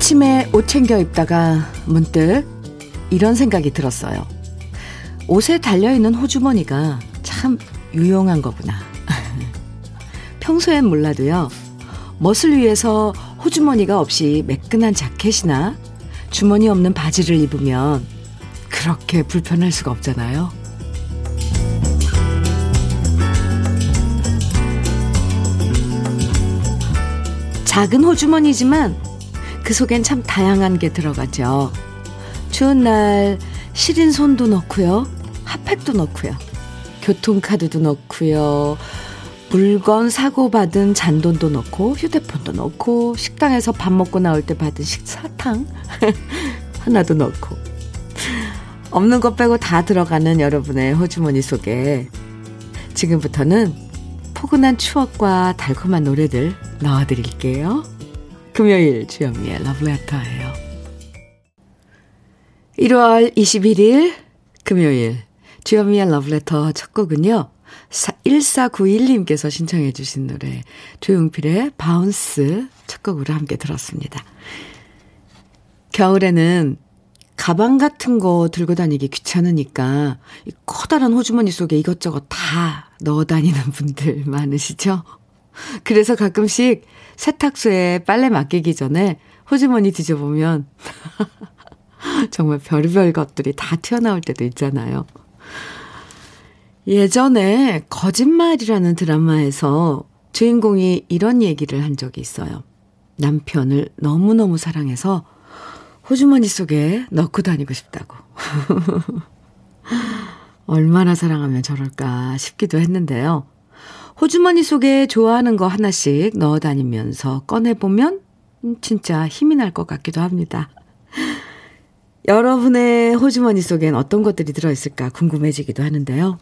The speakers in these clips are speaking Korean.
아침에 옷 챙겨 입다가 문득 이런 생각이 들었어요. 옷에 달려있는 호주머니가 참 유용한 거구나. 평소엔 몰라도요, 멋을 위해서 호주머니가 없이 매끈한 자켓이나 주머니 없는 바지를 입으면 그렇게 불편할 수가 없잖아요. 작은 호주머니지만 그 속엔 참 다양한 게 들어가죠. 추운 날 시린 손도 넣고요. 핫팩도 넣고요. 교통카드도 넣고요. 물건 사고 받은 잔돈도 넣고 휴대폰도 넣고 식당에서 밥 먹고 나올 때 받은 식사탕 하나도 넣고 없는 것 빼고 다 들어가는 여러분의 호주머니 속에 지금부터는 포근한 추억과 달콤한 노래들 넣어드릴게요. 금요일 주현미의 러브레터예요. 1월 21일 금요일 주현미의 러브레터 첫 곡은요. 1491님께서 신청해 주신 노래 조용필의 Bounce 첫 곡으로 함께 들었습니다. 겨울에는 가방 같은 거 들고 다니기 귀찮으니까 이 커다란 호주머니 속에 이것저것 다 넣어 다니는 분들 많으시죠? 그래서 가끔씩 세탁소에 빨래 맡기기 전에 호주머니 뒤져보면 정말 별별 것들이 다 튀어나올 때도 있잖아요. 예전에 거짓말이라는 드라마에서 주인공이 이런 얘기를 한 적이 있어요. 남편을 너무너무 사랑해서 호주머니 속에 넣고 다니고 싶다고. 얼마나 사랑하면 저럴까 싶기도 했는데요. 호주머니 속에 좋아하는 거 하나씩 넣어 다니면서 꺼내보면 진짜 힘이 날 것 같기도 합니다. 여러분의 호주머니 속엔 어떤 것들이 들어있을까 궁금해지기도 하는데요.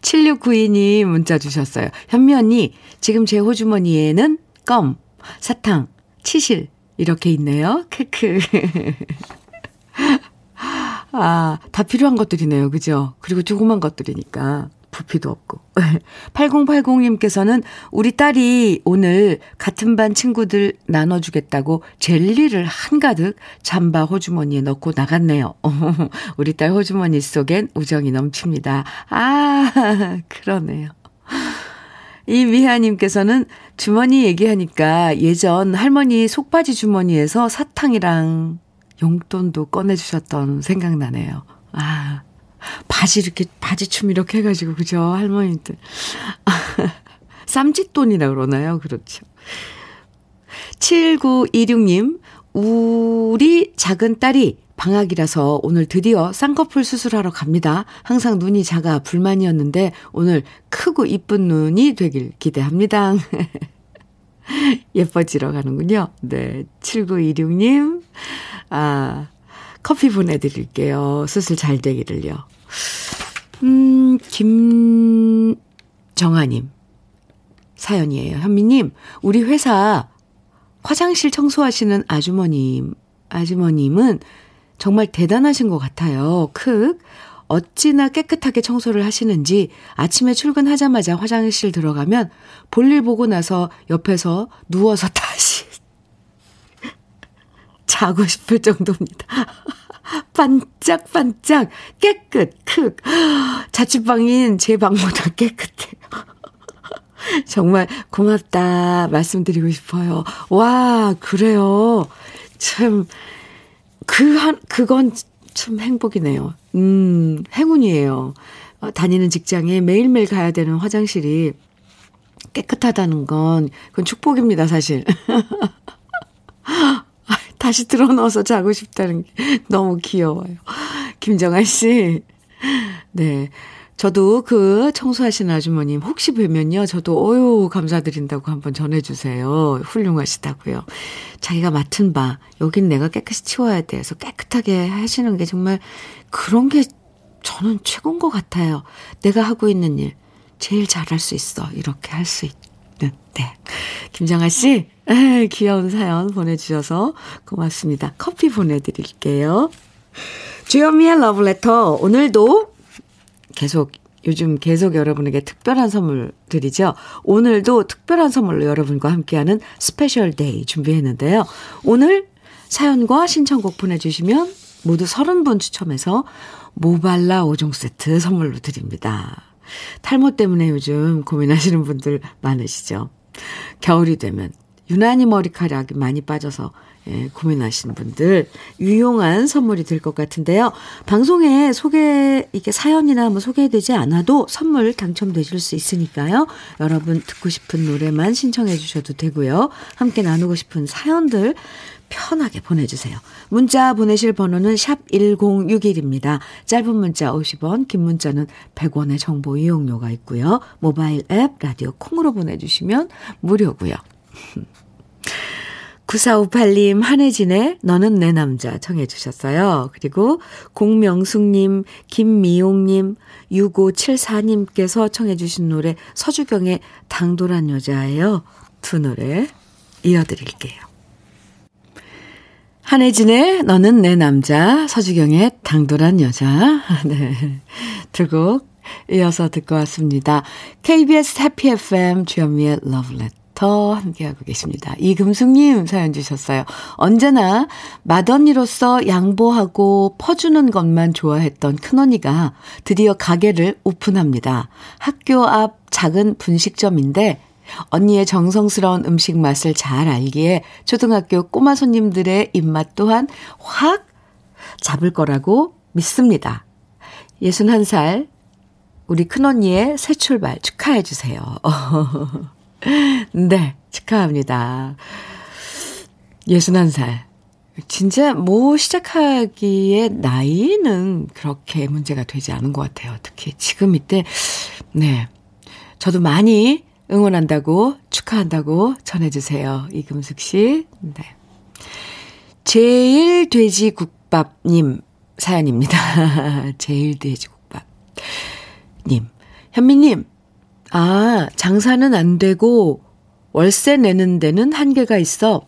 7692님 문자 주셨어요. 현미 언니, 지금 제 호주머니에는 껌, 사탕, 치실, 이렇게 있네요. 크크. 아, 다 필요한 것들이네요. 그죠? 그리고 조그만 것들이니까. 부피도 없고. 8080님께서는 우리 딸이 오늘 같은 반 친구들 나눠주겠다고 젤리를 한가득 잠바 호주머니에 넣고 나갔네요. 우리 딸 호주머니 속엔 우정이 넘칩니다. 아, 그러네요. 이 미하님께서는 주머니 얘기하니까 예전 할머니 속바지 주머니에서 사탕이랑 용돈도 꺼내주셨던 생각나네요. 아, 바지 이렇게, 바지춤 이렇게 해가지고, 그죠? 할머니들. 쌈짓돈이라 그러나요? 그렇죠. 7926님, 우리 작은 딸이 방학이라서 오늘 드디어 쌍꺼풀 수술하러 갑니다. 항상 눈이 작아 불만이었는데 오늘 크고 이쁜 눈이 되길 기대합니다. 예뻐지러 가는군요. 네. 7926님, 아, 커피 보내드릴게요. 수술 잘 되기를요. 음, 김정아님. 사연이에요. 현미님, 우리 회사 화장실 청소하시는 아주머님, 아주머님은 정말 대단하신 것 같아요. 크. 어찌나 깨끗하게 청소를 하시는지 아침에 출근하자마자 화장실 들어가면 볼일 보고 나서 옆에서 누워서 다시 자고 싶을 정도입니다. 반짝반짝 깨끗 크 자취방인 제 방보다 깨끗해요. 정말 고맙다 말씀드리고 싶어요. 와 그래요. 참 그 한 그건 참 행복이네요. 음 행운이에요. 어, 다니는 직장에 매일매일 가야 되는 화장실이 깨끗하다는 건 그건 축복입니다 사실. 다시 들어 넣어서 자고 싶다는 게 너무 귀여워요. 김정아 씨. 네. 저도 그 청소하시는 아주머님 혹시 뵈면요. 저도 어유 감사드린다고 한번 전해주세요. 훌륭하시다고요. 자기가 맡은 바 여긴 내가 깨끗이 치워야 돼서 깨끗하게 하시는 게 정말 그런 게 저는 최고인 것 같아요. 내가 하고 있는 일 제일 잘할 수 있어. 이렇게 할 수 있. 네. 김정아 씨, 귀여운 사연 보내주셔서 고맙습니다. 커피 보내드릴게요. 주현미의 러브레터, 오늘도 계속 요즘 계속 여러분에게 특별한 선물 드리죠. 오늘도 특별한 선물로 여러분과 함께하는 special day 준비했는데요. 오늘 사연과 신청곡 보내주시면 모두 30분 추첨해서 모발라 5종 세트 선물로 드립니다. 탈모 때문에 요즘 고민하시는 분들 많으시죠? 겨울이 되면 유난히 머리카락이 많이 빠져서 예, 고민하시는 분들 유용한 선물이 될 것 같은데요. 방송에 소개 이게 사연이나 뭐 소개되지 않아도 선물 당첨되실 수 있으니까요. 여러분 듣고 싶은 노래만 신청해 주셔도 되고요. 함께 나누고 싶은 사연들 편하게 보내주세요. 문자 보내실 번호는 샵 1061입니다. 짧은 문자 50원, 긴 문자는 100원의 정보 이용료가 있고요. 모바일 앱, 라디오 콩으로 보내주시면 무료고요. 9458님, 한혜진의 너는 내 남자 청해 주셨어요. 그리고 공명숙님, 김미용님, 6574님께서 청해 주신 노래 서주경의 당돌한 여자예요. 두 노래 이어드릴게요. 한혜진의 너는 내 남자, 서주경의 당돌한 여자. 네. 두 곡 이어서 듣고 왔습니다. KBS 해피 FM 주현미의 러브레터. 더 함께하고 계십니다. 이금숙님 사연 주셨어요. 언제나 맏언니로서 양보하고 퍼주는 것만 좋아했던 큰언니가 드디어 가게를 오픈합니다. 학교 앞 작은 분식점인데 언니의 정성스러운 음식 맛을 잘 알기에 초등학교 꼬마 손님들의 입맛 또한 확 잡을 거라고 믿습니다. 61살 우리 큰언니의 새 출발 축하해 주세요. 네, 축하합니다. 61살. 진짜 뭐 시작하기에 나이는 그렇게 문제가 되지 않은 것 같아요. 특히 지금 이때, 네. 저도 많이 응원한다고, 축하한다고 전해주세요. 이금숙 씨. 네. 제일 돼지국밥님 사연입니다. 제일 돼지국밥. 님. 현미님, 아, 장사는 안 되고 월세 내는 데는 한계가 있어.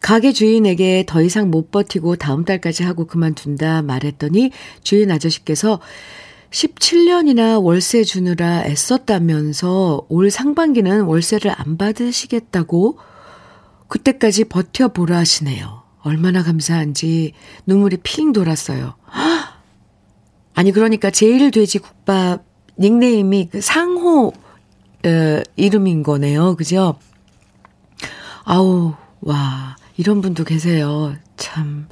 가게 주인에게 더 이상 못 버티고 다음 달까지 하고 그만둔다 말했더니 주인 아저씨께서 17년이나 월세 주느라 애썼다면서 올 상반기는 월세를 안 받으시겠다고 그때까지 버텨보라 하시네요. 얼마나 감사한지 눈물이 핑 돌았어요. 아니, 그러니까 제일 돼지 국밥 닉네임이 그 상호 에, 이름인 거네요. 그죠? 아우, 와, 이런 분도 계세요. 참,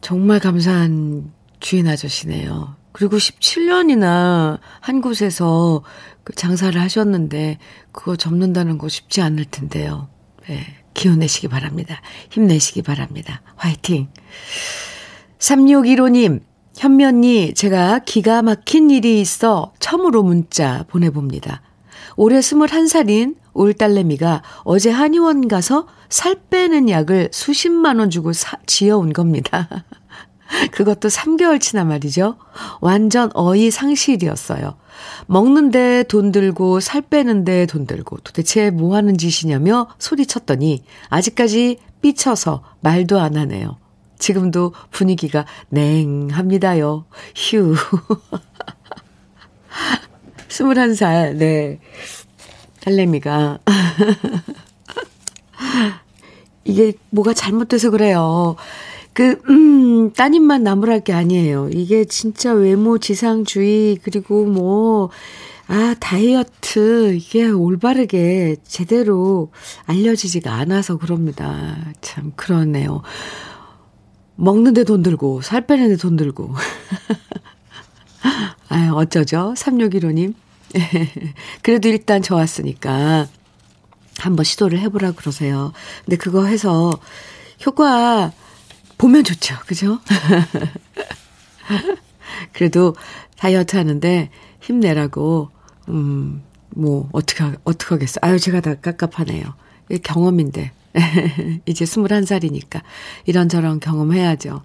정말 감사한 주인 아저씨네요. 그리고 17년이나 한 곳에서 그 장사를 하셨는데, 그거 접는다는 거 쉽지 않을 텐데요. 네, 기운 내시기 바랍니다. 힘내시기 바랍니다. 화이팅! 3615님, 현면이 제가 기가 막힌 일이 있어 처음으로 문자 보내봅니다. 올해 21살인 올 딸내미가 어제 한의원 가서 살 빼는 약을 수십만 원 주고 사, 지어온 겁니다. 그것도 3개월치나 말이죠. 완전 어이 상실이었어요. 먹는데 돈 들고 살 빼는데 돈 들고 도대체 뭐 하는 짓이냐며 소리쳤더니 아직까지 삐쳐서 말도 안 하네요. 지금도 분위기가 냉합니다요. 휴. 21살, 네. 딸내미가. 이게 뭐가 잘못돼서 그래요. 그, 음, 따님만 나무랄 게 아니에요. 이게 진짜 외모 지상주의, 그리고 뭐, 아, 다이어트, 이게 올바르게 제대로 알려지지가 않아서 그럽니다. 참, 그러네요. 먹는데 돈 들고, 살 빼는데 돈 들고. 아유, 어쩌죠? 3615님. 그래도 일단 좋았으니까 한번 시도를 해보라 그러세요. 근데 그거 해서 효과 보면 좋죠. 그죠? 그래도 다이어트 하는데 힘내라고, 음, 뭐, 어떡하, 어떡하겠어. 아유, 제가 다 깝깝하네요. 경험인데. 이제 21살이니까 이런저런 경험해야죠.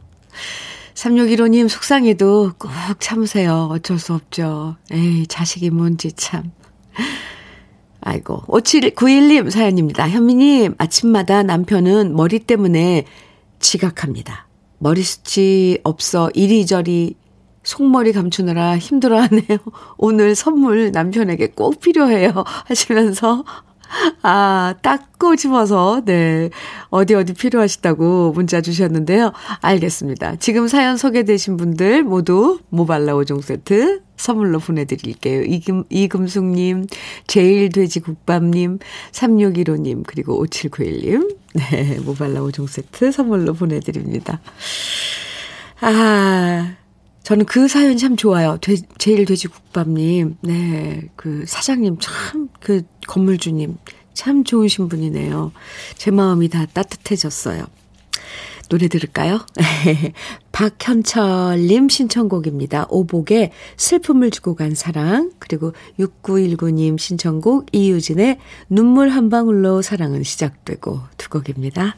3615님 속상해도 꼭 참으세요. 어쩔 수 없죠. 에이, 자식이 뭔지 참. 아이고. 5791님 사연입니다. 현미님, 아침마다 남편은 머리 때문에 지각합니다. 머리숱이 없어 이리저리 속머리 감추느라 힘들어하네요. 오늘 선물 남편에게 꼭 필요해요. 하시면서 아, 딱 꼬집어서, 네. 어디 어디 필요하시다고 문자 주셨는데요. 알겠습니다. 지금 사연 소개되신 분들 모두 모발라 5종 세트 선물로 보내드릴게요. 이금, 이금숙님, 제일돼지국밥님, 3615님, 그리고 5791님. 네. 모발라 5종 세트 선물로 보내드립니다. 아, 저는 그 사연 참 좋아요. 돼, 제일 돼지국밥님. 네. 그 사장님 참, 그 건물주님 참 좋으신 분이네요. 제 마음이 다 따뜻해졌어요. 노래 들을까요? 박현철님 신청곡입니다. 오복의 슬픔을 주고 간 사랑, 그리고 6919님 신청곡 이유진의 눈물 한 방울로 사랑은 시작되고 두 곡입니다.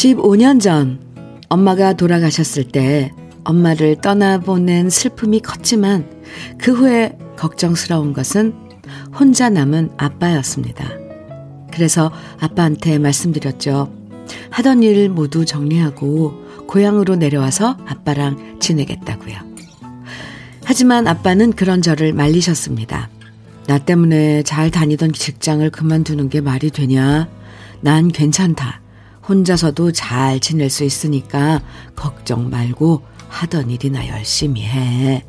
15년 전 엄마가 돌아가셨을 때 엄마를 떠나보낸 슬픔이 컸지만 그 후에 걱정스러운 것은 혼자 남은 아빠였습니다. 그래서 아빠한테 말씀드렸죠. 하던 일 모두 정리하고 고향으로 내려와서 아빠랑 지내겠다고요. 하지만 아빠는 그런 저를 말리셨습니다. 나 때문에 잘 다니던 직장을 그만두는 게 말이 되냐? 난 괜찮다. 혼자서도 잘 지낼 수 있으니까 걱정 말고 하던 일이나 열심히 해.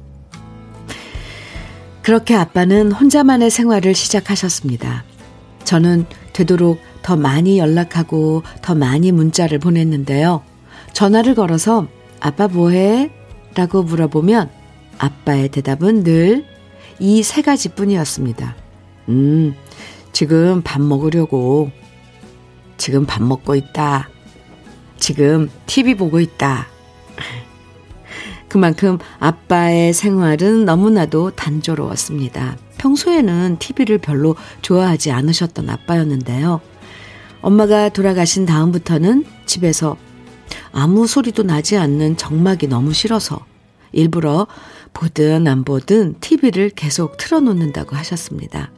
그렇게 아빠는 혼자만의 생활을 시작하셨습니다. 저는 되도록 더 많이 연락하고 더 많이 문자를 보냈는데요. 전화를 걸어서 아빠 뭐해? 라고 물어보면 아빠의 대답은 늘 이 세 가지 뿐이었습니다. 음, 지금 밥 먹으려고 지금 밥 먹고 있다. 지금 TV 보고 있다. 그만큼 아빠의 생활은 너무나도 단조로웠습니다. 평소에는 TV를 별로 좋아하지 않으셨던 아빠였는데요. 엄마가 돌아가신 다음부터는 집에서 아무 소리도 나지 않는 정막이 너무 싫어서 일부러 보든 안 보든 TV를 계속 틀어놓는다고 하셨습니다.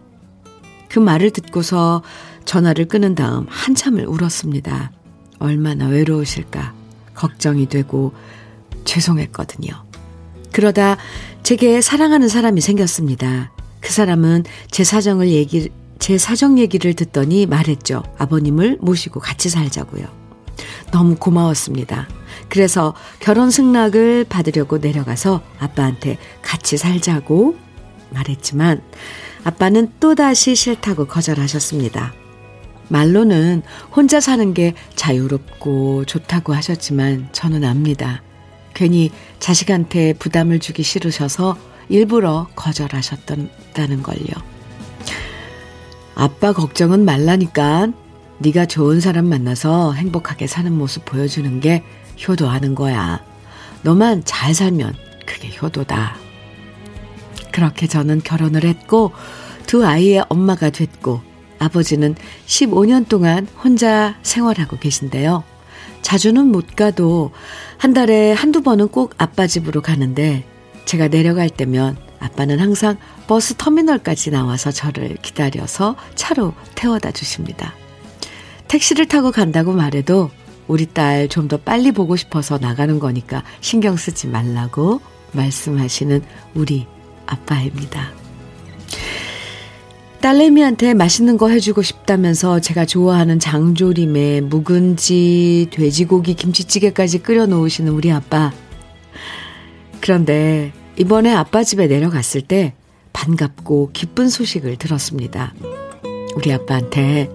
그 말을 듣고서 전화를 끊은 다음 한참을 울었습니다. 얼마나 외로우실까 걱정이 되고 죄송했거든요. 그러다 제게 사랑하는 사람이 생겼습니다. 그 사람은 제 사정을 얘기, 제 사정 얘기를 듣더니 말했죠. 아버님을 모시고 같이 살자고요. 너무 고마웠습니다. 그래서 결혼 승낙을 받으려고 내려가서 아빠한테 같이 살자고 말했지만 아빠는 또다시 싫다고 거절하셨습니다. 말로는 혼자 사는 게 자유롭고 좋다고 하셨지만 저는 압니다. 괜히 자식한테 부담을 주기 싫으셔서 일부러 거절하셨다는 걸요. 아빠 걱정은 말라니까 네가 좋은 사람 만나서 행복하게 사는 모습 보여주는 게 효도하는 거야. 너만 잘 살면 그게 효도다. 그렇게 저는 결혼을 했고 두 아이의 엄마가 됐고 아버지는 15년 동안 혼자 생활하고 계신데요. 자주는 못 가도 한 달에 한두 번은 꼭 아빠 집으로 가는데 제가 내려갈 때면 아빠는 항상 버스 터미널까지 나와서 저를 기다려서 차로 태워다 주십니다. 택시를 타고 간다고 말해도 우리 딸 좀 더 빨리 보고 싶어서 나가는 거니까 신경 쓰지 말라고 말씀하시는 우리 아빠입니다. 딸내미한테 맛있는 거 해주고 싶다면서 제가 좋아하는 장조림에 묵은지, 돼지고기, 김치찌개까지 끓여 놓으시는 우리 아빠. 그런데 이번에 아빠 집에 내려갔을 때 반갑고 기쁜 소식을 들었습니다. 우리 아빠한테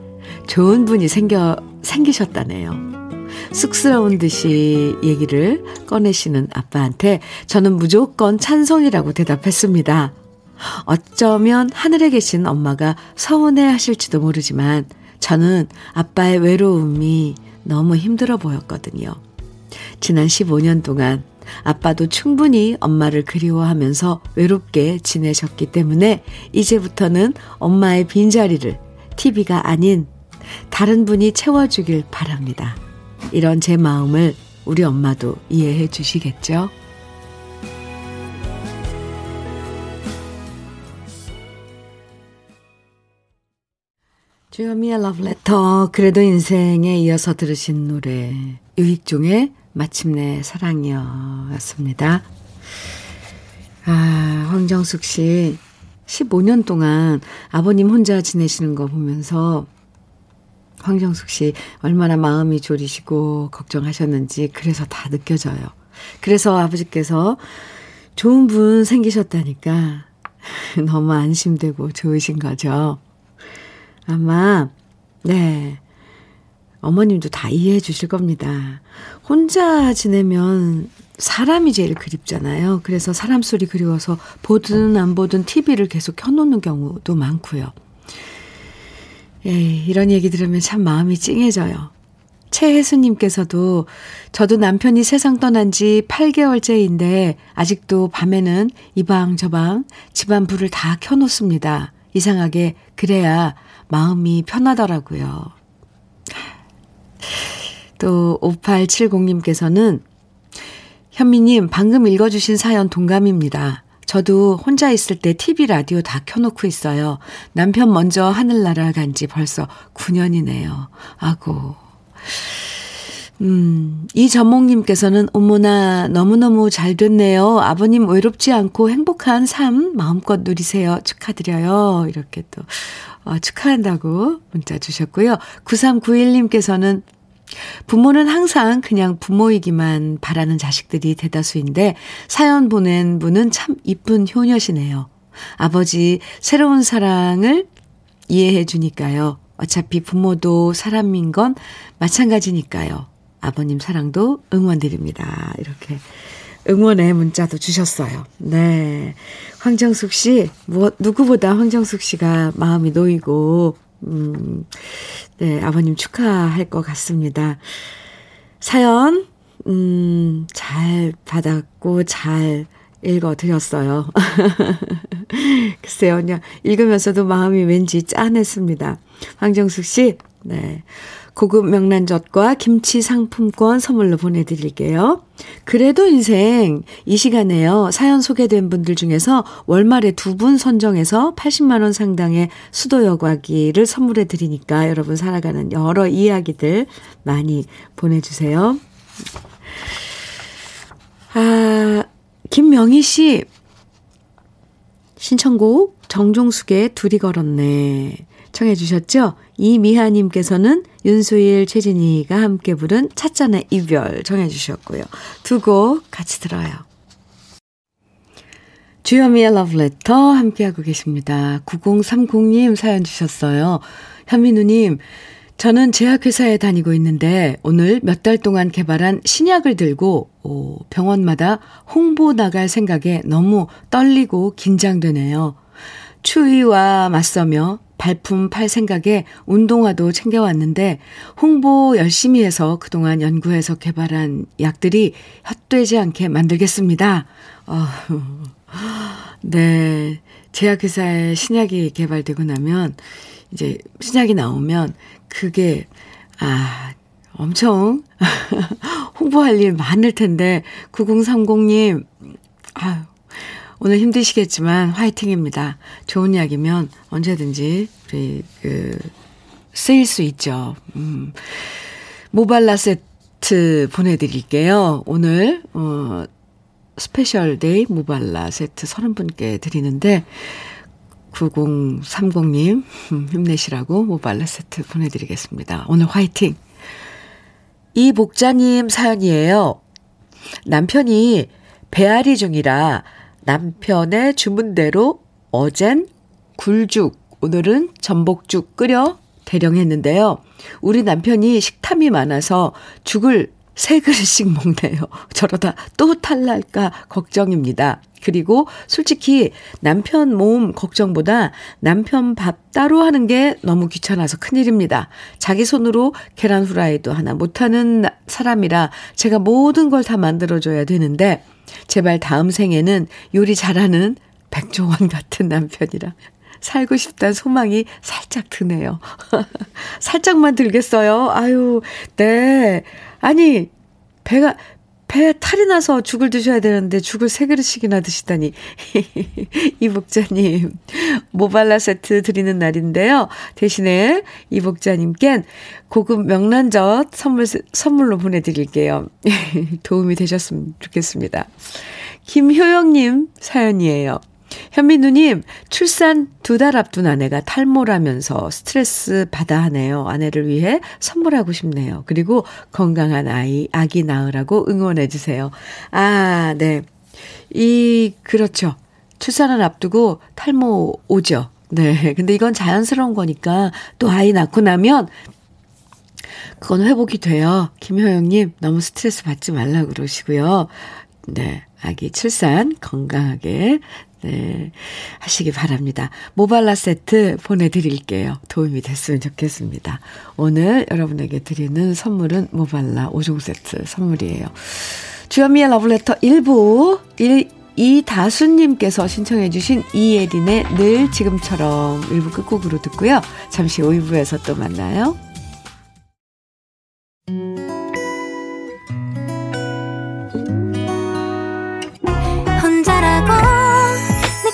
좋은 분이 생겨, 생기셨다네요. 쑥스러운 듯이 얘기를 꺼내시는 아빠한테 저는 무조건 찬성이라고 대답했습니다. 어쩌면 하늘에 계신 엄마가 서운해 하실지도 모르지만 저는 아빠의 외로움이 너무 힘들어 보였거든요. 지난 15년 동안 아빠도 충분히 엄마를 그리워하면서 외롭게 지내셨기 때문에 이제부터는 엄마의 빈자리를 TV가 아닌 다른 분이 채워주길 바랍니다. 이런 제 마음을 우리 엄마도 이해해 주시겠죠? 주현미의 러브레터 그래도 인생에 이어서 들으신 노래 유익종의 마침내 사랑이여 였습니다. 아, 황정숙 씨 15년 동안 아버님 혼자 지내시는 거 보면서 황정숙 씨 얼마나 마음이 졸이시고 걱정하셨는지 그래서 다 느껴져요. 그래서 아버지께서 좋은 분 생기셨다니까 너무 안심되고 좋으신 거죠. 아마, 네. 어머님도 다 이해해 주실 겁니다. 혼자 지내면 사람이 제일 그립잖아요. 그래서 사람 소리 그리워서 보든 안 보든 TV를 계속 켜놓는 경우도 많고요. 예, 이런 얘기 들으면 참 마음이 찡해져요. 최혜수님께서도 저도 남편이 세상 떠난 지 8개월째인데 아직도 밤에는 이방저방 집안 불을 다 켜놓습니다. 이상하게 그래야 마음이 편하더라고요. 또 5870님께서는 현미님 방금 읽어주신 사연 동감입니다. 저도 혼자 있을 때 TV 라디오 다 켜놓고 있어요. 남편 먼저 하늘나라 간 지 벌써 9년이네요. 아고. 음, 이전목님께서는 어머나 너무너무 잘 됐네요. 아버님 외롭지 않고 행복한 삶 마음껏 누리세요. 축하드려요. 이렇게 또 어, 축하한다고 문자 주셨고요. 9391님께서는 부모는 항상 그냥 부모이기만 바라는 자식들이 대다수인데 사연 보낸 분은 참 이쁜 효녀시네요. 아버지 새로운 사랑을 이해해 주니까요. 어차피 부모도 사람인 건 마찬가지니까요. 아버님 사랑도 응원드립니다. 이렇게 응원의 문자도 주셨어요. 네. 황정숙 씨, 뭐, 누구보다 황정숙 씨가 마음이 놓이고, 음, 네, 아버님 축하할 것 같습니다. 사연, 음, 잘 받았고, 잘 읽어드렸어요. 글쎄요, 그냥 읽으면서도 마음이 왠지 짠했습니다. 황정숙 씨, 네. 고급 명란젓과 김치 상품권 선물로 보내드릴게요. 그래도 인생 이 시간에요. 사연 소개된 분들 중에서 월말에 두 분 선정해서 80만원 상당의 수도 여과기를 선물해 드리니까 여러분 살아가는 여러 이야기들 많이 보내주세요. 아, 김명희 씨 신청곡 정종숙의 둘이 걸었네. 청해 주셨죠? 이미하님께서는 윤수일, 최진희가 함께 부른 찻잔의 이별 청해 주셨고요. 두 곡 같이 들어요. 주여미의 러브레터 함께하고 계십니다. 9030님 사연 주셨어요. 현민우님, 저는 제약회사에 다니고 있는데 오늘 몇 달 동안 개발한 신약을 들고 병원마다 홍보 나갈 생각에 너무 떨리고 긴장되네요. 추위와 맞서며 발품 팔 생각에 운동화도 챙겨왔는데 홍보 열심히 해서 그동안 연구해서 개발한 약들이 헛되지 않게 만들겠습니다. 어, 네. 제약회사에 신약이 개발되고 나면 이제 신약이 나오면 그게 아 엄청 홍보할 일 많을 텐데 9030님 아유 오늘 힘드시겠지만 화이팅입니다. 좋은 약이면 언제든지 우리 그 쓰일 수 있죠. 음. 모발라 세트 보내드릴게요. 오늘 어 special day 모발라 세트 30분께 드리는데 9030님 음, 힘내시라고 모발라 세트 보내드리겠습니다. 오늘 화이팅! 이 복자님 사연이에요. 남편이 배앓이 중이라 남편의 주문대로 어젠 굴죽, 오늘은 전복죽 끓여 대령 했는데요. 우리 남편이 식탐이 많아서 죽을 세 그릇씩 먹네요. 저러다 또 탈날까 걱정입니다. 그리고 솔직히 남편 몸 걱정보다 남편 밥 따로 하는 게 너무 귀찮아서 큰일입니다. 자기 손으로 계란 후라이도 하나 못하는 사람이라 제가 모든 걸 다 만들어줘야 되는데 제발 다음 생에는 요리 잘하는 백종원 같은 남편이라 살고 싶다는 소망이 살짝 드네요. 살짝만 들겠어요. 아유, 네. 아니, 배가, 배에 탈이 나서 죽을 드셔야 되는데 죽을 세 그릇씩이나 드시다니. 이복자님, 모발라 세트 드리는 날인데요. 대신에 이복자님껜 고급 명란젓 선물, 선물로 보내드릴게요. 도움이 되셨으면 좋겠습니다. 김효영님 사연이에요. 현미 누님, 출산 두 달 앞둔 아내가 탈모라면서 스트레스 받아 하네요. 아내를 위해 선물하고 싶네요. 그리고 건강한 아이, 아기 낳으라고 응원해주세요. 아, 네. 이, 그렇죠. 출산을 앞두고 탈모 오죠. 네. 근데 이건 자연스러운 거니까 또 아이 낳고 나면 그건 회복이 돼요. 김효영님, 너무 스트레스 받지 말라 그러시고요. 네. 아기 출산 건강하게 네, 하시기 바랍니다. 모발라 세트 보내드릴게요. 도움이 됐으면 좋겠습니다. 오늘 여러분에게 드리는 선물은 모발라 5종 세트 선물이에요. 주현미의 러브레터 1부 1, 이다수님께서 신청해주신 이예린의 늘 지금처럼 1부 끝곡으로 듣고요. 잠시 5부에서 또 만나요.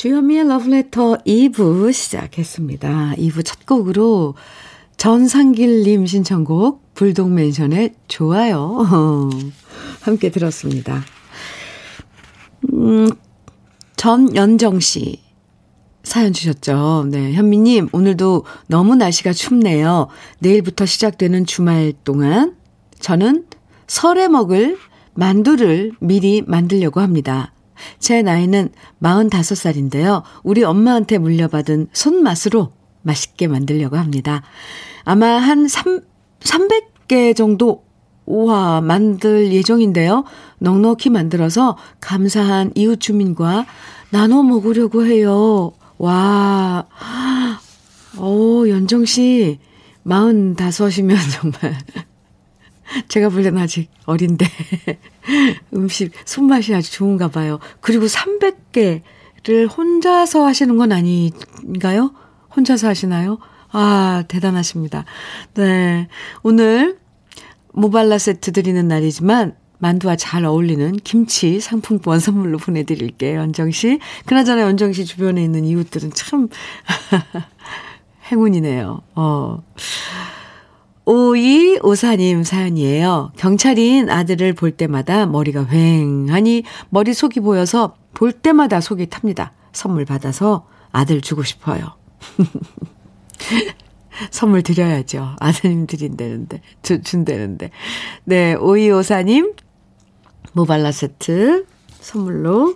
주현미의 러브레터 2부 시작했습니다. 2부 첫 곡으로 전상길님 신청곡 불독맨션의 좋아요. 함께 들었습니다. 음, 전연정 씨 사연 주셨죠. 네, 현미님 오늘도 너무 날씨가 춥네요. 내일부터 시작되는 주말 동안 저는 설에 먹을 만두를 미리 만들려고 합니다. 제 나이는 45살인데요. 우리 엄마한테 물려받은 손맛으로 맛있게 만들려고 합니다. 아마 한 3, 300개 정도 우와, 만들 예정인데요. 넉넉히 만들어서 감사한 이웃 주민과 나눠 먹으려고 해요. 와, 오, 연정 씨, 45이면 정말 제가 볼땐 아직 어린데 음식 손맛이 아주 좋은가 봐요. 그리고 300개를 혼자서 하시는 건 아닌가요? 혼자서 하시나요? 아, 대단하십니다. 네. 오늘 모발라 세트 드리는 날이지만 만두와 잘 어울리는 김치 상품권 선물로 보내드릴게요, 연정 씨. 그나저나 연정 씨 주변에 있는 이웃들은 참 행운이네요. 어. 5254님 사연이에요. 경찰인 아들을 볼 때마다 머리가 휑하니 머리 속이 보여서 볼 때마다 속이 탑니다. 선물 받아서 아들 주고 싶어요. 선물 드려야죠. 아드님 드린다는데, 주, 준다는데. 네, 5254님, 모발라 세트 선물로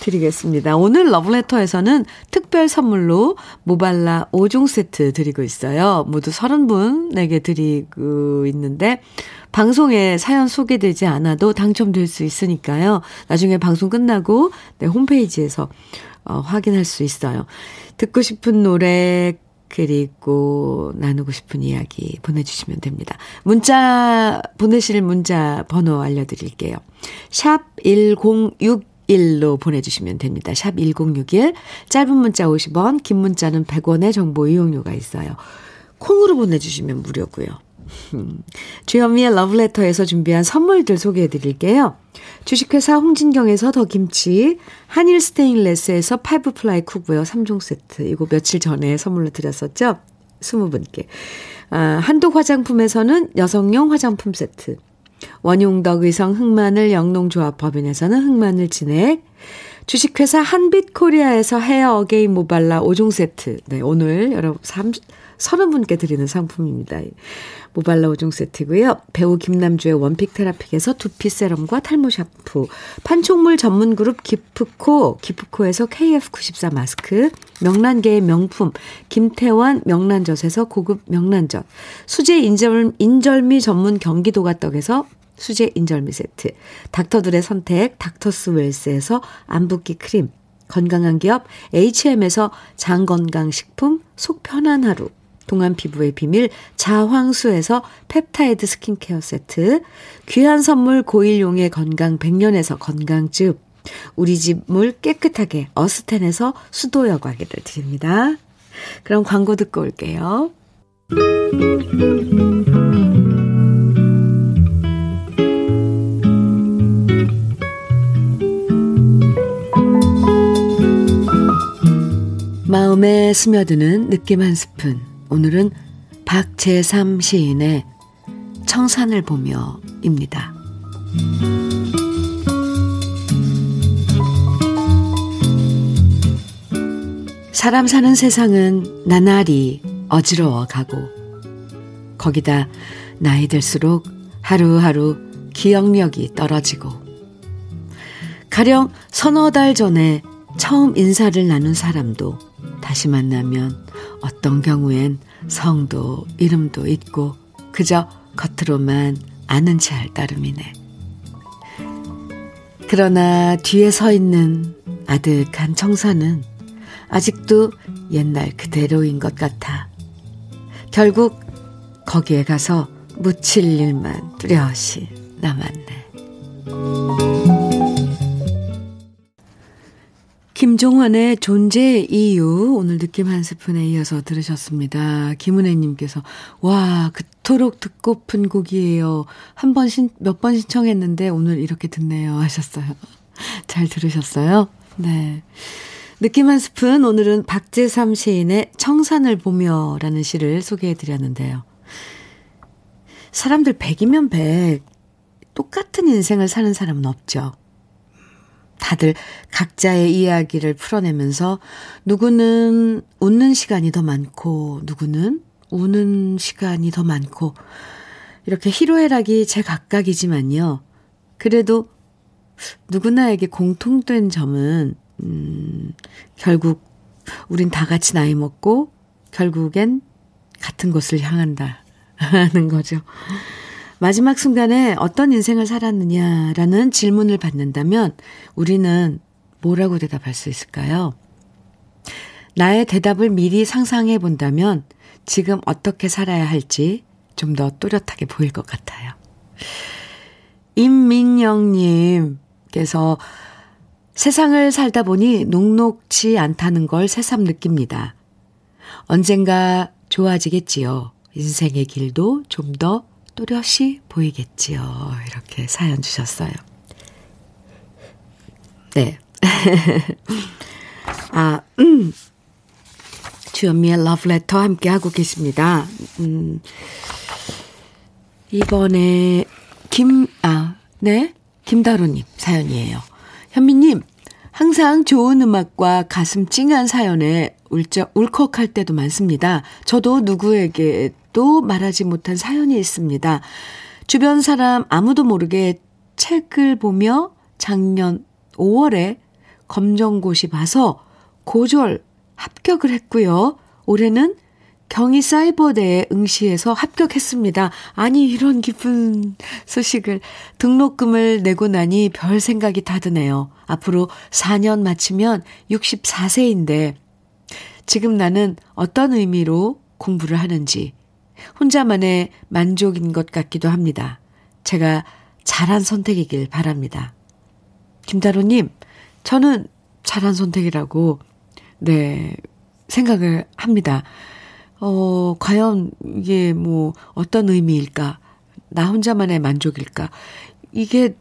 드리겠습니다. 오늘 러브레터에서는 특별 선물로 모발라 5종 세트 드리고 있어요. 모두 30분에게 드리고 있는데 방송에 사연 소개되지 않아도 당첨될 수 있으니까요. 나중에 방송 끝나고 네, 홈페이지에서 어, 확인할 수 있어요. 듣고 싶은 노래 그리고 나누고 싶은 이야기 보내주시면 됩니다. 문자 보내실 문자 번호 알려드릴게요. 샵 1061. 1로 보내주시면 됩니다. 샵 1061. 짧은 문자 50원, 긴 문자는 100원의 정보 이용료가 있어요. 콩으로 보내주시면 무료고요. 음, 주현미의 러브레터에서 준비한 선물들 소개해 드릴게요. 주식회사 홍진경에서 더김치, 한일 스테인레스에서 five ply cookware 3종 세트. 이거 며칠 전에 선물로 드렸었죠? 20분께. 아, 한독 화장품에서는 여성용 화장품 세트. 원용덕 의성 흑마늘 영농조합 법인에서는 흑마늘 진액. 주식회사 한빛코리아에서 Hair Again 모발라 5종 세트. 네, 오늘 여러분 30, 30분께 드리는 상품입니다. 모발라 5종 세트고요. 배우 김남주의 원픽 테라픽에서 두피 세럼과 탈모 샴푸, 판촉물 전문 그룹 기프코, 기프코에서 KF94 마스크, 명란계의 명품 김태환 명란젓에서 고급 명란젓, 수제 인절, 인절미 전문 경기도가 떡에서 수제 인절미 세트, 닥터들의 선택 닥터스 웰스에서 안붓기 크림, 건강한 기업 HM에서 장건강식품 속 편한 하루, 동안 피부의 비밀 자황수에서 펩타이드 스킨케어 세트, 귀한 선물 고일용의 건강 100년에서 건강즙, 우리 집 물 깨끗하게 어스텐에서 수도 여과기를 드립니다. 그럼 광고 듣고 올게요. 마음에 스며드는 느낌 한 스푼. 오늘은 박재삼 시인의 청산을 보며입니다. 사람 사는 세상은 나날이 어지러워 가고 거기다 나이 들수록 하루하루 기억력이 떨어지고 가령 서너 달 전에 처음 인사를 나눈 사람도 다시 만나면 어떤 경우엔 성도 이름도 있고 그저 겉으로만 아는 체할 따름이네. 그러나 뒤에 서 있는 아득한 청사는 아직도 옛날 그대로인 것 같아. 결국 거기에 가서 묻힐 일만 뚜렷이 남았네. 김종환의 존재의 이유 오늘 느낌 한 스푼에 이어서 들으셨습니다. 김은혜님께서 와 그토록 듣고픈 곡이에요. 한 번 신 몇 번 신청했는데 오늘 이렇게 듣네요 하셨어요. 잘 들으셨어요? 네. 느낌 한 스푼 오늘은 박재삼 시인의 청산을 보며라는 시를 소개해 드렸는데요. 사람들 백이면 백 똑같은 인생을 사는 사람은 없죠. 다들 각자의 이야기를 풀어내면서 누구는 웃는 시간이 더 많고 누구는 우는 시간이 더 많고 이렇게 희로애락이 제각각이지만요. 그래도 누구나에게 공통된 점은 음 결국 우린 다 같이 나이 먹고 결국엔 같은 곳을 향한다 하는 거죠. 마지막 순간에 어떤 인생을 살았느냐라는 질문을 받는다면 우리는 뭐라고 대답할 수 있을까요? 나의 대답을 미리 상상해 본다면 지금 어떻게 살아야 할지 좀 더 또렷하게 보일 것 같아요. 임민영님께서 세상을 살다 보니 녹록지 않다는 걸 새삼 느낍니다. 언젠가 좋아지겠지요. 인생의 길도 좀 더 또렷이 보이겠지요. 이렇게 사연 주셨어요. 네. 아, 음. 주현미의 러브레터 함께하고 계십니다. 음, 이번에, 김, 아, 네? 김다로님 사연이에요. 현미님, 항상 좋은 음악과 가슴 찡한 사연에 울적, 울컥할 때도 많습니다. 저도 누구에게 또 말하지 못한 사연이 있습니다. 주변 사람 아무도 모르게 책을 보며 작년 5월에 검정고시 봐서 고졸 합격을 했고요. 올해는 경희 사이버대에 응시해서 합격했습니다. 아니, 이런 기쁜 소식을 등록금을 내고 나니 별 생각이 다 드네요. 앞으로 4년 마치면 64세인데, 지금 나는 어떤 의미로 공부를 하는지, 혼자만의 만족인 것 같기도 합니다. 제가 잘한 선택이길 바랍니다. 김다로님, 저는 잘한 선택이라고, 네, 생각을 합니다. 어, 과연 이게 뭐 어떤 의미일까? 나 혼자만의 만족일까? 이게,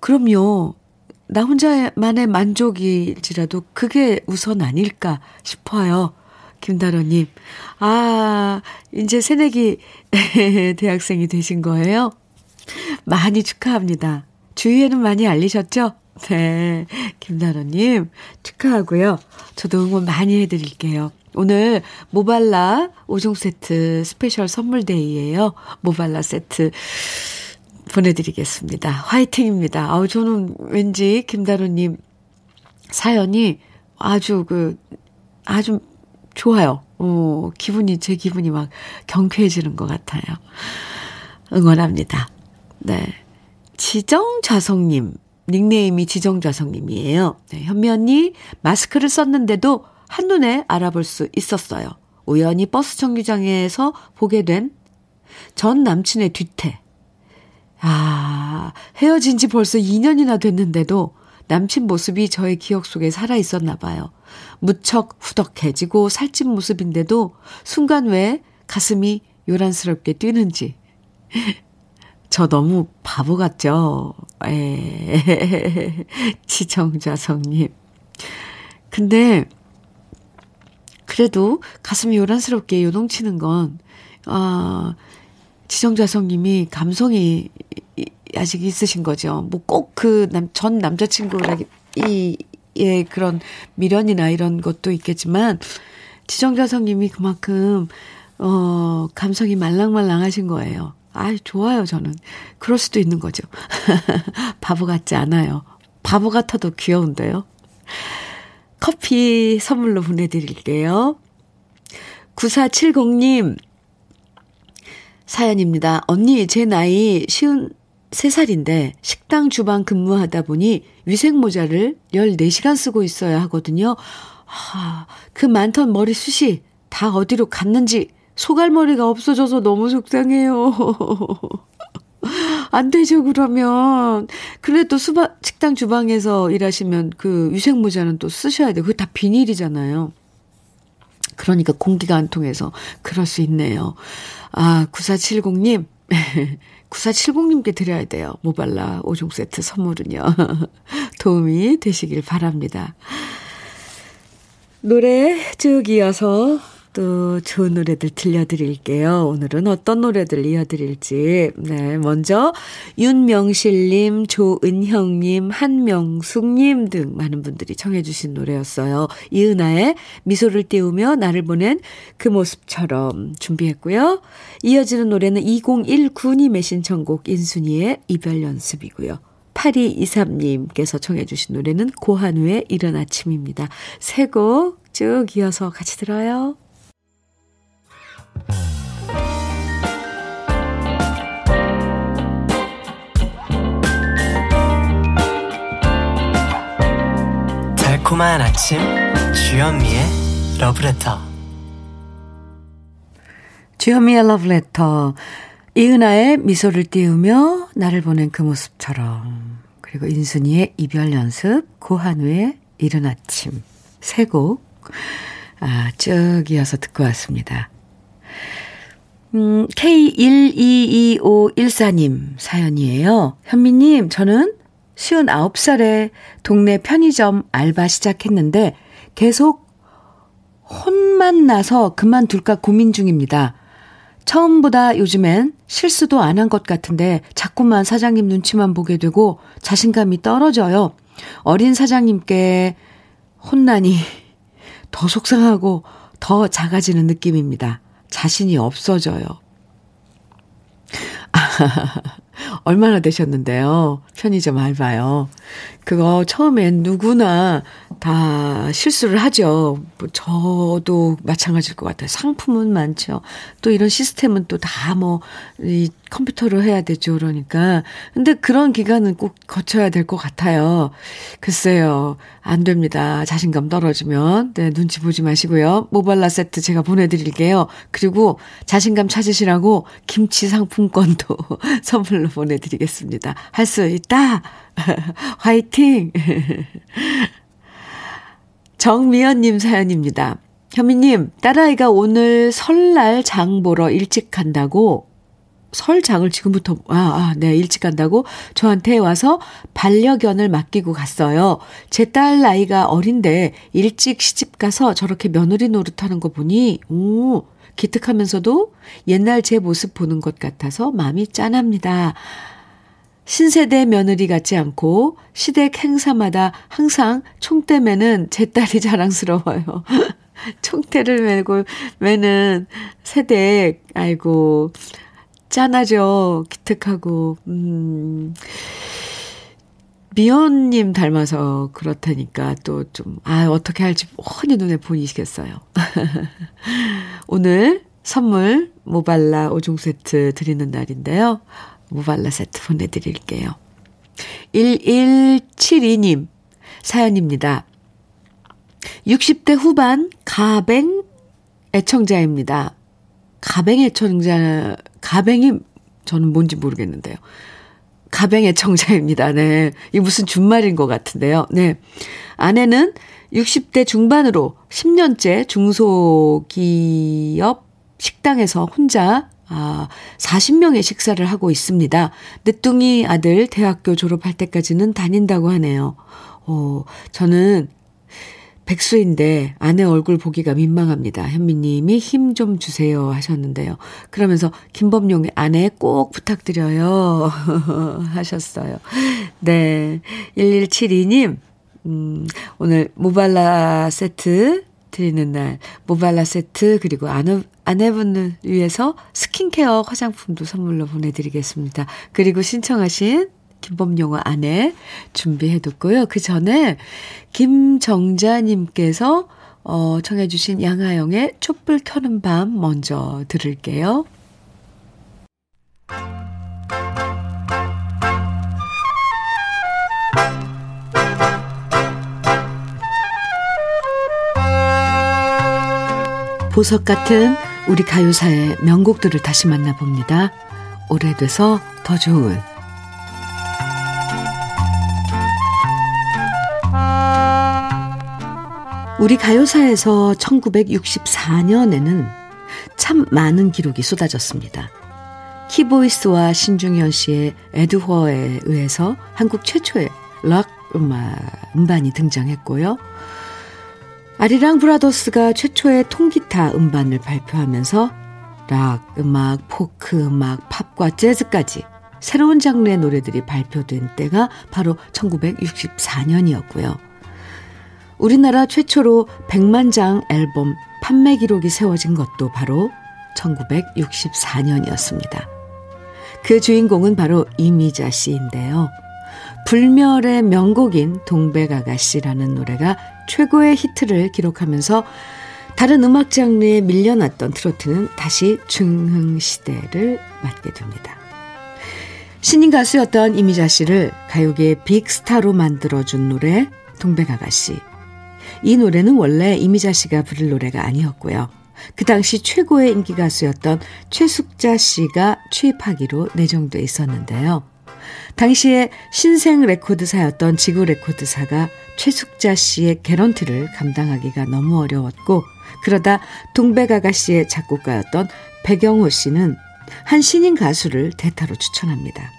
그럼요. 나 혼자만의 만족일지라도 그게 우선 아닐까 싶어요. 김다로님. 아, 이제 새내기 대학생이 되신 거예요? 많이 축하합니다. 주위에는 많이 알리셨죠? 네. 김다로님, 축하하고요. 저도 응원 많이 해드릴게요. 오늘 모발라 5종 세트 special 선물day예요. 모발라 세트 보내드리겠습니다. 화이팅입니다. 아우, 저는 왠지 김다루님 사연이 아주 그, 아주 좋아요. 어, 기분이, 제 기분이 막 경쾌해지는 것 같아요. 응원합니다. 네. 지정좌성님, 닉네임이 지정좌성님이에요. 네, 현미 언니, 마스크를 썼는데도 한눈에 알아볼 수 있었어요. 우연히 버스 정류장에서 보게 된 전 남친의 뒤태. 아, 헤어진 지 벌써 2년이나 됐는데도 남친 모습이 저의 기억 속에 살아 있었나 봐요. 무척 후덕해지고 살찐 모습인데도 순간 왜 가슴이 요란스럽게 뛰는지. 저 너무 바보 같죠? 에, 지정자성님. 근데, 그래도 가슴이 요란스럽게 요동치는 건, 아, 지정자성님이 감성이 아직 있으신 거죠. 뭐 꼭 그 남, 전 남자친구라기, 이, 예, 그런 미련이나 이런 것도 있겠지만, 지정자성님이 그만큼, 어, 감성이 말랑말랑하신 거예요. 아, 좋아요, 저는. 그럴 수도 있는 거죠. 바보 같지 않아요. 바보 같아도 귀여운데요. 커피 선물로 보내드릴게요. 9470님, 사연입니다. 언니, 제 나이 쉬운 3살인데 식당 주방 근무하다 보니 위생모자를 14시간 쓰고 있어야 하거든요. 아, 그 많던 머리숱이 다 어디로 갔는지 소갈머리가 없어져서 너무 속상해요. 안 되죠, 그러면. 그래도 수박, 식당 주방에서 일하시면 그 위생모자는 또 쓰셔야 돼요. 그게 다 비닐이잖아요. 그러니까 공기가 안 통해서 그럴 수 있네요. 아, 9470님. 9470님께 드려야 돼요. 모발라 5종 세트 선물은요. 도움이 되시길 바랍니다. 노래 쭉 이어서 또 좋은 노래들 들려드릴게요. 오늘은 어떤 노래들 이어드릴지. 네, 먼저 윤명실님, 조은형님, 한명숙님 등 많은 분들이 청해주신 노래였어요. 이은아의 미소를 띄우며 나를 보낸 그 모습처럼 준비했고요. 이어지는 노래는 2019님의 신청곡 인순이의 이별 연습이고요. 8223님께서 청해주신 노래는 고한우의 이른 아침입니다. 세곡쭉 이어서 같이 들어요. 달콤한 아침 주현미의 러브레터. 주현미의 러브레터. 이은아의 미소를 띄우며 나를 보낸 그 모습처럼 그리고 인순이의 이별 연습 고한우의 이른 아침. 세곡 아, 쭉 이어서 듣고 왔습니다. 음, K122514님 사연이에요. 현미님, 저는 59살에 동네 편의점 알바 시작했는데 계속 혼만 나서 그만둘까 고민 중입니다. 처음보다 요즘엔 실수도 안 한 것 같은데 자꾸만 사장님 눈치만 보게 되고 자신감이 떨어져요. 어린 사장님께 혼나니 더 속상하고 더 작아지는 느낌입니다. 자신이 없어져요. 얼마나 되셨는데요? 편의점 알바요. 그거 처음엔 누구나 다 실수를 하죠. 뭐 저도 마찬가지일 것 같아요. 상품은 많죠. 또 이런 시스템은 또 다 뭐, 이 컴퓨터로 해야 되죠. 그러니까. 근데 그런 기간은 꼭 거쳐야 될 것 같아요. 글쎄요. 안 됩니다. 자신감 떨어지면. 네, 눈치 보지 마시고요. 모발라 세트 제가 보내드릴게요. 그리고 자신감 찾으시라고 김치 상품권도 선물로 보내드리겠습니다. 할 수 있다! 화이팅! 정미연님 사연입니다. 현미님, 딸아이가 오늘 설날 장 보러 일찍 간다고 설장을 지금부터, 아, 아, 네, 일찍 간다고 저한테 와서 반려견을 맡기고 갔어요. 제 딸 나이가 어린데 일찍 시집 가서 저렇게 며느리 노릇하는 거 보니, 오, 기특하면서도 옛날 제 모습 보는 것 같아서 마음이 짠합니다. 신세대 며느리 같지 않고 시댁 행사마다 항상 총대 매는 제 딸이 자랑스러워요. 총대를 메고 매는 세대, 아이고, 짠하죠. 기특하고, 음. 미연님 닮아서 그렇다니까 또 좀, 아, 어떻게 할지 훤히 눈에 보이시겠어요. 오늘 선물 모발라 5종 세트 드리는 날인데요. 모발라 세트 보내드릴게요. 1172님 사연입니다. 60대 후반 가뱅 애청자입니다. 가뱅 애청자, 가뱅이 저는 뭔지 모르겠는데요. 가뱅 애청자입니다. 네. 이 무슨 준말인 것 같은데요. 네. 아내는 60대 중반으로 10년째 중소기업 식당에서 혼자 아, 40명의 식사를 하고 있습니다. 늦둥이 아들 대학교 졸업할 때까지는 다닌다고 하네요. 어, 저는 백수인데 아내 얼굴 보기가 민망합니다. 현미님이 힘 좀 주세요 하셨는데요. 그러면서 김범용의 아내 꼭 부탁드려요 하셨어요. 네. 1172님, 음, 오늘 모발라 세트 드리는 날, 모발라 세트, 그리고 아내, 아내분을 위해서 스킨케어 화장품도 선물로 보내드리겠습니다. 그리고 신청하신 김범용화 아내 준비해뒀고요. 그 전에 김정자님께서 어, 청해주신 양하영의 촛불 켜는 밤 먼저 들을게요. 보석 같은 우리 가요사의 명곡들을 다시 만나봅니다. 오래돼서 더 좋은 우리 가요사에서 1964년에는 참 많은 기록이 쏟아졌습니다. 키보이스와 신중현 씨의 에드허에 의해서 한국 최초의 락 음반이 등장했고요. 아리랑 브라더스가 최초의 통기타 음반을 발표하면서 락, 음악, 포크, 음악, 팝과 재즈까지 새로운 장르의 노래들이 발표된 때가 바로 1964년이었고요. 우리나라 최초로 100만 장 앨범 판매 기록이 세워진 것도 바로 1964년이었습니다. 그 주인공은 바로 이미자 씨인데요. 불멸의 명곡인 동백아가씨라는 노래가 최고의 히트를 기록하면서 다른 음악 장르에 밀려났던 트로트는 다시 중흥 시대를 맞게 됩니다. 신인 가수였던 이미자 씨를 가요계의 빅스타로 만들어준 노래 동백아가씨. 이 노래는 원래 이미자 씨가 부를 노래가 아니었고요. 그 당시 최고의 인기 가수였던 최숙자 씨가 취입하기로 내정돼 있었는데요. 당시에 신생 레코드사였던 지구 레코드사가 최숙자 씨의 개런티를 감당하기가 너무 어려웠고 그러다 동백아가 씨의 작곡가였던 배경호 씨는 한 신인 가수를 대타로 추천합니다.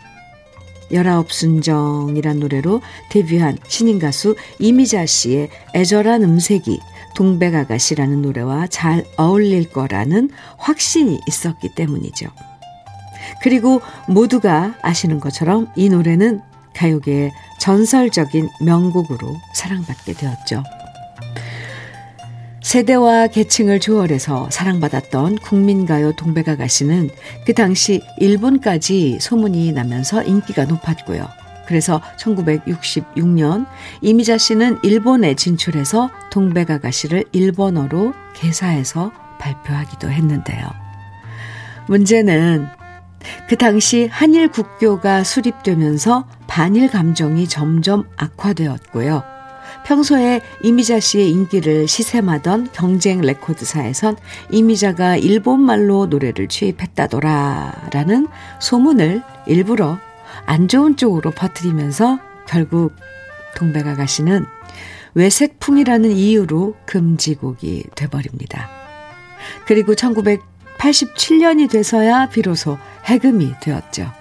열아홉 순정이란 노래로 데뷔한 신인 가수 이미자 씨의 애절한 음색이 동백아가씨라는 노래와 잘 어울릴 거라는 확신이 있었기 때문이죠. 그리고 모두가 아시는 것처럼 이 노래는 가요계의 전설적인 명곡으로 사랑받게 되었죠. 세대와 계층을 초월해서 사랑받았던 국민가요 동백아 가씨는 그 당시 일본까지 소문이 나면서 인기가 높았고요. 그래서 1966년 이미자 씨는 일본에 진출해서 동백아 가씨를 일본어로 개사해서 발표하기도 했는데요. 문제는 그 당시 한일 국교가 수립되면서 반일 감정이 점점 악화되었고요. 평소에 이미자 씨의 인기를 시샘하던 경쟁 레코드사에선 이미자가 일본말로 노래를 취입했다더라라는 소문을 일부러 안 좋은 쪽으로 퍼뜨리면서 결국 동백아 가씨는 외색풍이라는 이유로 금지곡이 돼버립니다. 그리고 1987년이 돼서야 비로소 해금이 되었죠.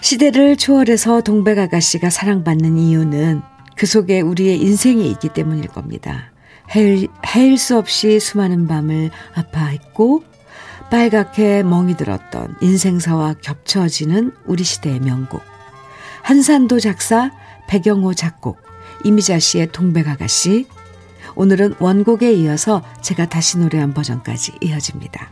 시대를 초월해서 동백 아가씨가 사랑받는 이유는 그 속에 우리의 인생이 있기 때문일 겁니다. 헤일, 헤일 수 없이 수많은 밤을 아파했고 빨갛게 멍이 들었던 인생사와 겹쳐지는 우리 시대의 명곡. 한산도 작사, 배경호 작곡, 이미자 씨의 동백 아가씨. 오늘은 원곡에 이어서 제가 다시 노래한 버전까지 이어집니다.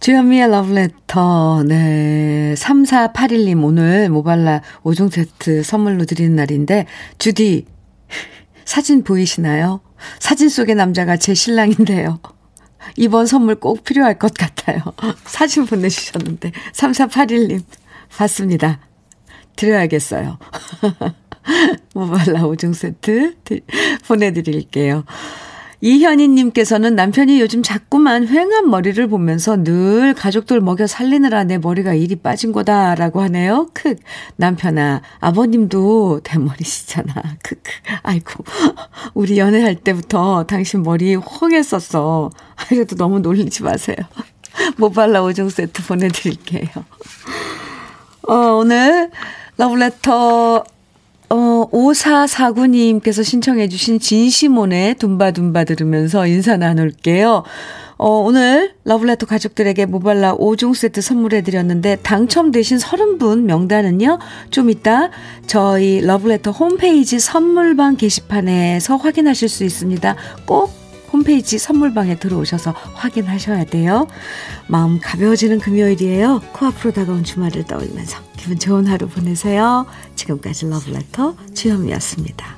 주현미의 러브레터, 네. 3481님, 오늘 모발라 5종 세트 선물로 드리는 날인데, 주디, 사진 보이시나요? 사진 속의 남자가 제 신랑인데요. 이번 선물 꼭 필요할 것 같아요. 사진 보내주셨는데, 3481님, 봤습니다. 드려야겠어요. 모발라 5종 세트 보내드릴게요. 이현희님께서는 남편이 요즘 자꾸만 휑한 머리를 보면서 늘 가족들 먹여 살리느라 내 머리가 일이 빠진 거다라고 하네요. 크 남편아, 아버님도 대머리시잖아. 크크. 아이고, 우리 연애할 때부터 당신 머리 헝했었어. 그래도 너무 놀리지 마세요. 모발라 5종 세트 보내드릴게요. 어, 오늘 러브레터 어, 5449님께서 신청해주신 진시몬의 둠바둠바 들으면서 인사 나눌게요. 어, 오늘 러블레터 가족들에게 모발라 5종 세트 선물해드렸는데 당첨되신 30분 명단은요, 좀 이따 저희 러블레터 홈페이지 선물방 게시판에서 확인하실 수 있습니다. 꼭 홈페이지 선물방에 들어오셔서 확인하셔야 돼요. 마음 가벼워지는 금요일이에요. 코앞으로 다가온 주말을 떠올리면서 기분 좋은 하루 보내세요. 지금까지 러브레터 주현미였습니다.